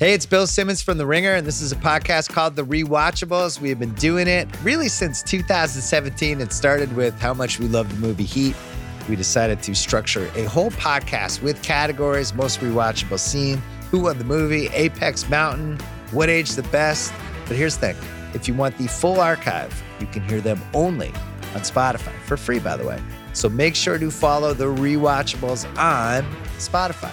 Hey, it's Bill Simmons from The Ringer, and this is a podcast called The Rewatchables. We have been doing it really since 2017. It started with how much we love the movie Heat. We decided to structure a whole podcast with categories most rewatchable scene, who won the movie, Apex Mountain, what age the best. But here's the thing if you want the full archive, you can hear them only on Spotify for free, by the way. So make sure to follow the rewatchables on Spotify.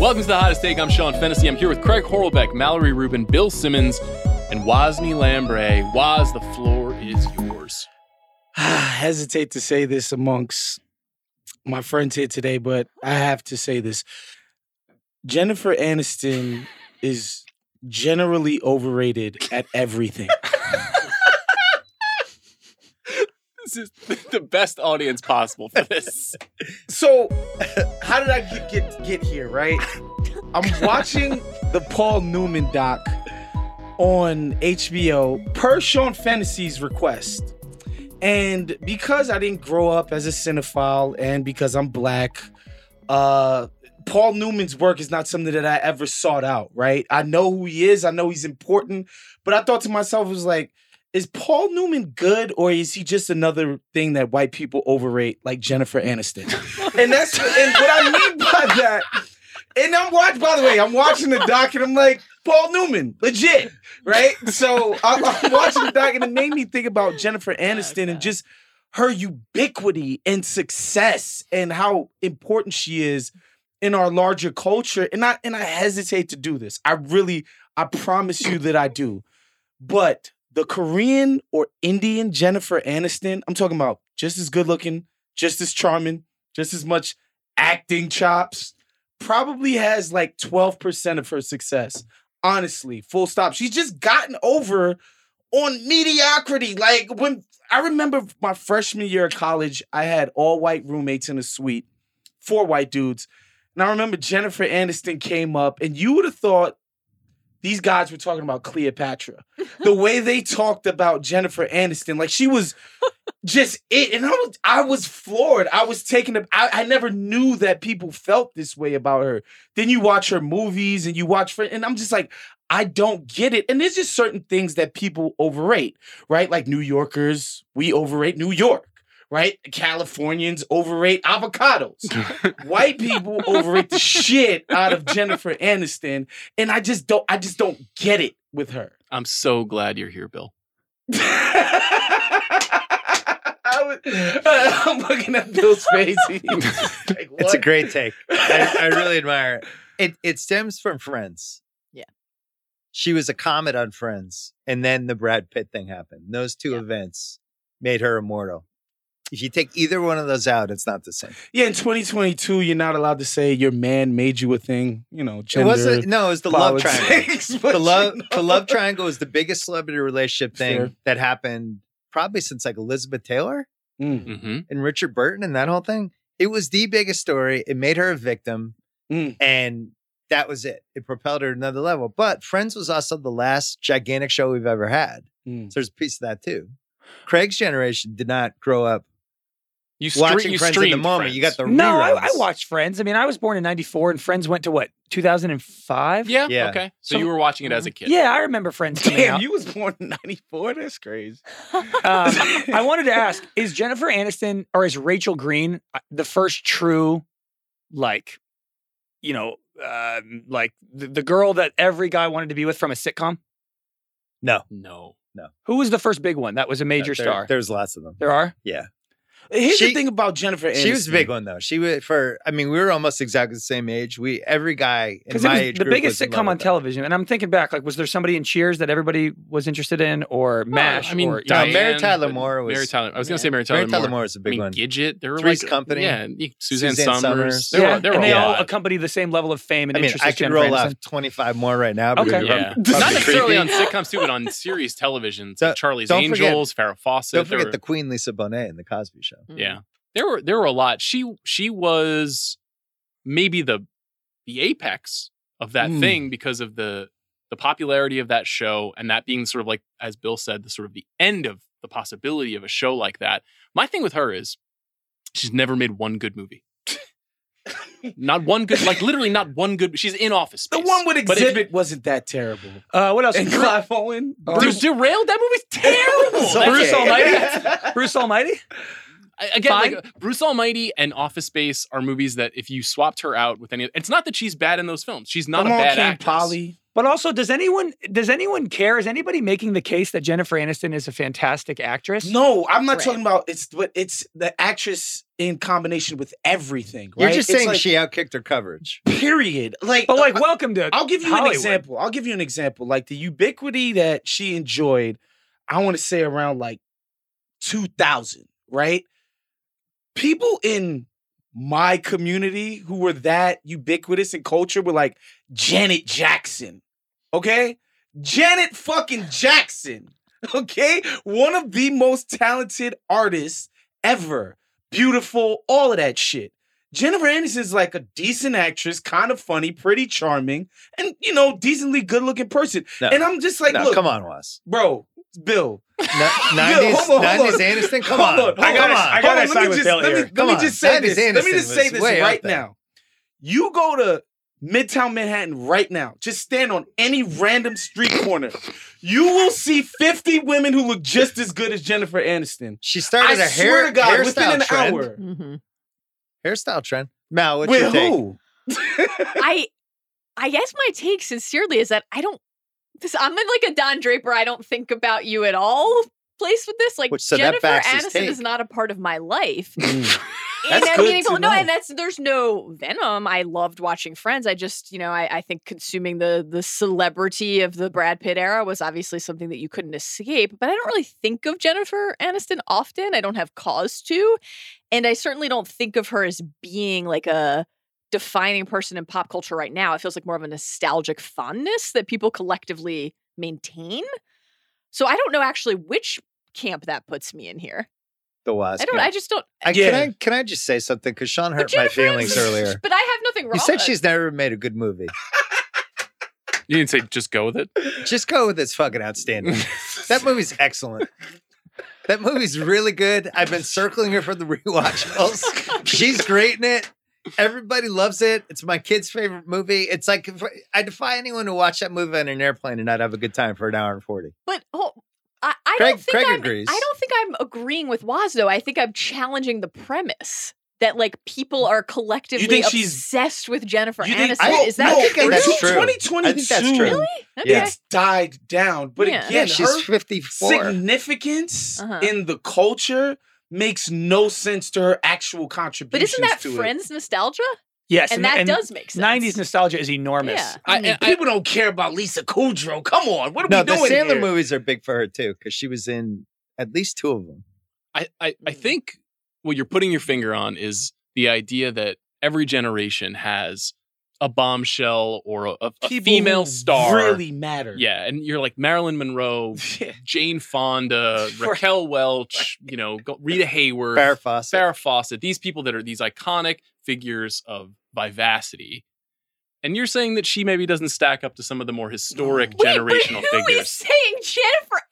Welcome to the hottest take. I'm Sean Fennessey. I'm here with Craig Horlbeck, Mallory Rubin, Bill Simmons, and Wosny Lambre. Woz, the floor is yours. I hesitate to say this amongst my friends here today, but I have to say this. Jennifer Aniston is generally overrated at everything. This is the best audience possible for this. So, how did I get get, get here, right? I'm watching the Paul Newman doc on HBO per Sean Fennessey's request. And because I didn't grow up as a cinephile and because I'm black, uh Paul Newman's work is not something that I ever sought out, right? I know who he is, I know he's important, but I thought to myself, it was like, is Paul Newman good or is he just another thing that white people overrate like Jennifer Aniston? and that's and what I mean by that. And I'm watching, by the way, I'm watching the doc and I'm like, Paul Newman, legit, right? So I, I'm watching the doc and it made me think about Jennifer Aniston and just her ubiquity and success and how important she is in our larger culture. And I and I hesitate to do this. I really, I promise you that I do. But the Korean or Indian Jennifer Aniston, I'm talking about just as good looking, just as charming, just as much acting chops, probably has like 12% of her success. Honestly, full stop. She's just gotten over on mediocrity. Like when I remember my freshman year of college, I had all white roommates in a suite, four white dudes. And I remember Jennifer Aniston came up, and you would have thought these guys were talking about Cleopatra. the way they talked about Jennifer Aniston, like she was just it. And I was I was floored. I was taken up. I, I never knew that people felt this way about her. Then you watch her movies and you watch and I'm just like, I don't get it. And there's just certain things that people overrate, right? Like New Yorkers, we overrate New York. Right? Californians overrate avocados. White people overrate the shit out of Jennifer Aniston. And I just don't I just don't get it with her. I'm so glad you're here, Bill. I was, I'm looking at Bill's face. Like, It's a great take. I, I really admire it. it. It stems from Friends. Yeah. She was a comet on Friends, and then the Brad Pitt thing happened. Those two Yeah. events made her immortal. If you take either one of those out, it's not the same. Yeah, in 2022, you're not allowed to say your man made you a thing. You know, It gender. wasn't. No, it was the love triangle. politics, The love, you the love triangle was the biggest celebrity relationship thing Fair. that happened probably since like Elizabeth Taylor Mm, Mm-hmm. and Richard Burton and that whole thing. It was the biggest story. It made her a victim, Mm. and that was it. It propelled her to another level. But Friends was also the last gigantic show we've ever had. mm. So there's a piece of that too. Craig's generation did not grow up You stre- watching you Friends in the streamed moment. You got Friends. the No, I. I watched Friends. I mean, I was born in '94, and Friends went to what 2005. Yeah. Yeah. Okay. So, So- you were watching it as a kid. yeah, I remember Friends coming Damn, out. you was born in '94. That's crazy. um, I wanted to ask: Is Jennifer Aniston or is Rachel Green uh, the first true, like, you know, uh, like the, the girl that every guy wanted to be with from a sitcom? No, No. No. Who was the first big one that was a major there- star? There's lots of them. there are. Yeah, Here's She- the thing about Jennifer Aniston. she was a big one though. She was for. I mean, we were almost exactly the same age. We every guy in my was age the group biggest was in love sitcom on with her. television, and I'm thinking back, like, was there somebody in Cheers that everybody was interested in, or Mash? I mean, or, No, Diane, Mary Tyler Moore was- Mary Tyler. I was gonna say Mary Tyler Mary Tyler Moore. Moore is a I big mean, one. Gidget. There were Three's like Company. Yeah, yeah, Suzanne, Suzanne Somers. Somers. There yeah, were, there and were they all lot. accompany the same level of fame and I mean, interest I as could roll Aniston. off 25 more right now. because Okay. Yeah, probably not necessarily creepy. on sitcoms too, but on series television. Charlie's don't forget- Angels, Farrah Fawcett. Don't forget the Queen Lisa Bonet in the Cosby Show. Yeah. There were there were a lot. She she was maybe the the apex of that Mm. thing because of the the popularity of that show and that being sort of like as Bill said the sort of the end of the possibility of a show like that. My thing with her is she's never made one good movie. not one good like literally not one good she's in office The space. one with But if you- Exhibit wasn't that terrible. Uh, what else? And Clive Owen. Dude, derailed that movie's terrible. So- Bruce Almighty. Bruce Almighty. I- again, Fine. like Bruce Almighty and Office Space are movies that if you swapped her out with any, it's not that she's bad in those films. She's not Come a on, bad King actress. Polly. But also, does anyone does anyone care? Is anybody making the case that Jennifer Aniston is a fantastic actress? No, I'm not Right. talking about it's but it's the actress in combination with everything. Right? You're just It's saying like, she outkicked her coverage. period. Like, But like, I- welcome to. I'll give you Hollywood. an example. I'll give you an example. Like the ubiquity that she enjoyed, I want to say around like 2000, right? People in my community who were that ubiquitous in culture were like Janet Jackson. Okay? Janet fucking Jackson. Okay? One of the most talented artists ever. Beautiful, all of that shit. Jennifer Aniston is like a decent actress, kind of funny, pretty charming, and you know, decently good looking person. No. And I'm just like, no, look, come on, Wes. bro, Bill. No, Bill, 90s, hold on, hold 90s on. Aniston, come Hold on. on, come I gotta- on. I gotta on, side let me with just, Bill let me, here. let me just say 90s this. Let me just say this right now. You go to Midtown Manhattan right now. Just stand on any random street corner. You will see 50 women who look just as good as Jennifer Aniston. She started I a swear hair to God, within an trend. hour. hmm Hairstyle trend. Mal, what's With your take? who? I I guess my take sincerely is that I don't this I'm in like a Don Draper, I don't think about you at all place with this. Like Which- so Jennifer Aniston is not a part of my life. Mm. in That's meaningful to no, and that's there's no venom. I loved watching Friends. I just, you know, I, I think consuming the the celebrity of the Brad Pitt era was obviously something that you couldn't escape. But I don't really think of Jennifer Aniston often. I don't have cause to. And I certainly don't think of her as being like a defining person in pop culture right now. It feels like more of a nostalgic fondness that people collectively maintain. So I don't know actually which camp that puts me in here. The Wes. I don't. I just don't. I, Yeah. Can I can I just say something? Because Sean hurt my feelings earlier. But I have nothing wrong. You said she's never made a good movie. You didn't say just go with it. Just go with it's fucking outstanding. that movie's excellent. That movie's really good. I've been circling her for the rewatchables. She's great in it. Everybody loves it. It's my kid's favorite movie. It's like I defy anyone to watch that movie on an airplane and not have a good time for an hour and forty. But oh, I, I Craig- don't think Craig I'm, agrees. I don't think I'm agreeing with Woz though. I think I'm challenging the premise that like people are collectively think she's- obsessed with Jennifer You think- Aniston. I- Is that I the think that's true. 2022, I think that's true. Really? Okay. It's died down. But Yeah. again, Yeah, she's her fifty four. significance Uh-huh. in the culture makes no sense to her actual contribution. But isn't that to Friends nostalgia? Yes, And that does make sense. '90s nostalgia is enormous. Yeah. I I- mean, I- people don't care about Lisa Kudrow. Come on, what are No, we the doing Sandler here? movies are big for her too because she was in at least two of them. I, I, I Mm. think what you're putting your finger on is the idea that every generation has a bombshell or a, a- a female star. really matter. Yeah, and you're like Marilyn Monroe, Jane Fonda, For- Raquel Welch, you know, Rita Hayworth, Farrah Fawcett. Farrah Fawcett. These people that are these iconic figures of vivacity. And you're saying that she maybe doesn't stack up to some of the more historic Wait, generational but who figures. is saying Jennifer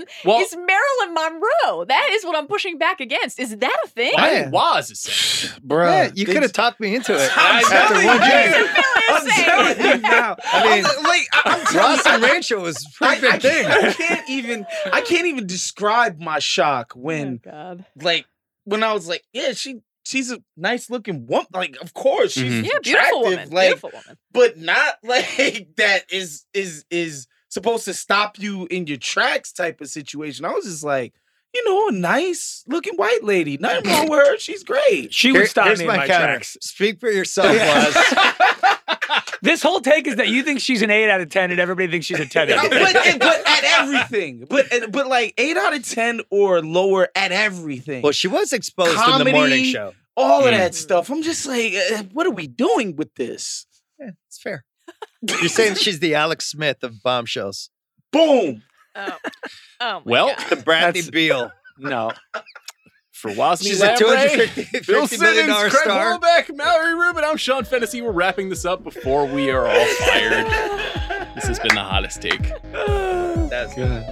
Aniston Well, is Marilyn Monroe? That is what I'm pushing back against. Is that a thing? I Yeah. think Woz is saying. Bruh. Yeah, you could have talked me into it. I'm After telling one you. drink. I'm telling you now. I mean, I'm- like I- I'm telling Ross you, and Rachel was a I, pretty I thing. can't, I can't even I can't even describe my shock when oh God. like when I was like, yeah, she she's a nice looking woman. Like, of course, she's Mhm. Yeah, beautiful woman. Like, beautiful woman. but not like that is is is supposed to stop you in your tracks type of situation. I was just like, you know, a nice looking white lady. Nothing wrong with her. She's great. She Here- would stop here's me in my, my counter. tracks. Speak for yourself, Woz. This whole take is that you think she's an eight out of ten, and everybody thinks she's a ten out of ten. but, but at everything, but but like eight out of ten or lower at everything. Well, she was exposed in the morning Comedy. show. all of Mm. that stuff. I'm just like, uh, what are we doing with this? Yeah, it's fair. You're saying she's the Alex Smith of bombshells, Boom. Oh. Oh my Well, God. the Bradley That's- Beal. No, For Wozni She's a Lambre, 250 Bill $50 million Simmons, Craig star. Horlbeck, Mallory Rubin. I'm Sean Fennessy. We're wrapping this up before we are all fired. this has been the hottest take. That's Good.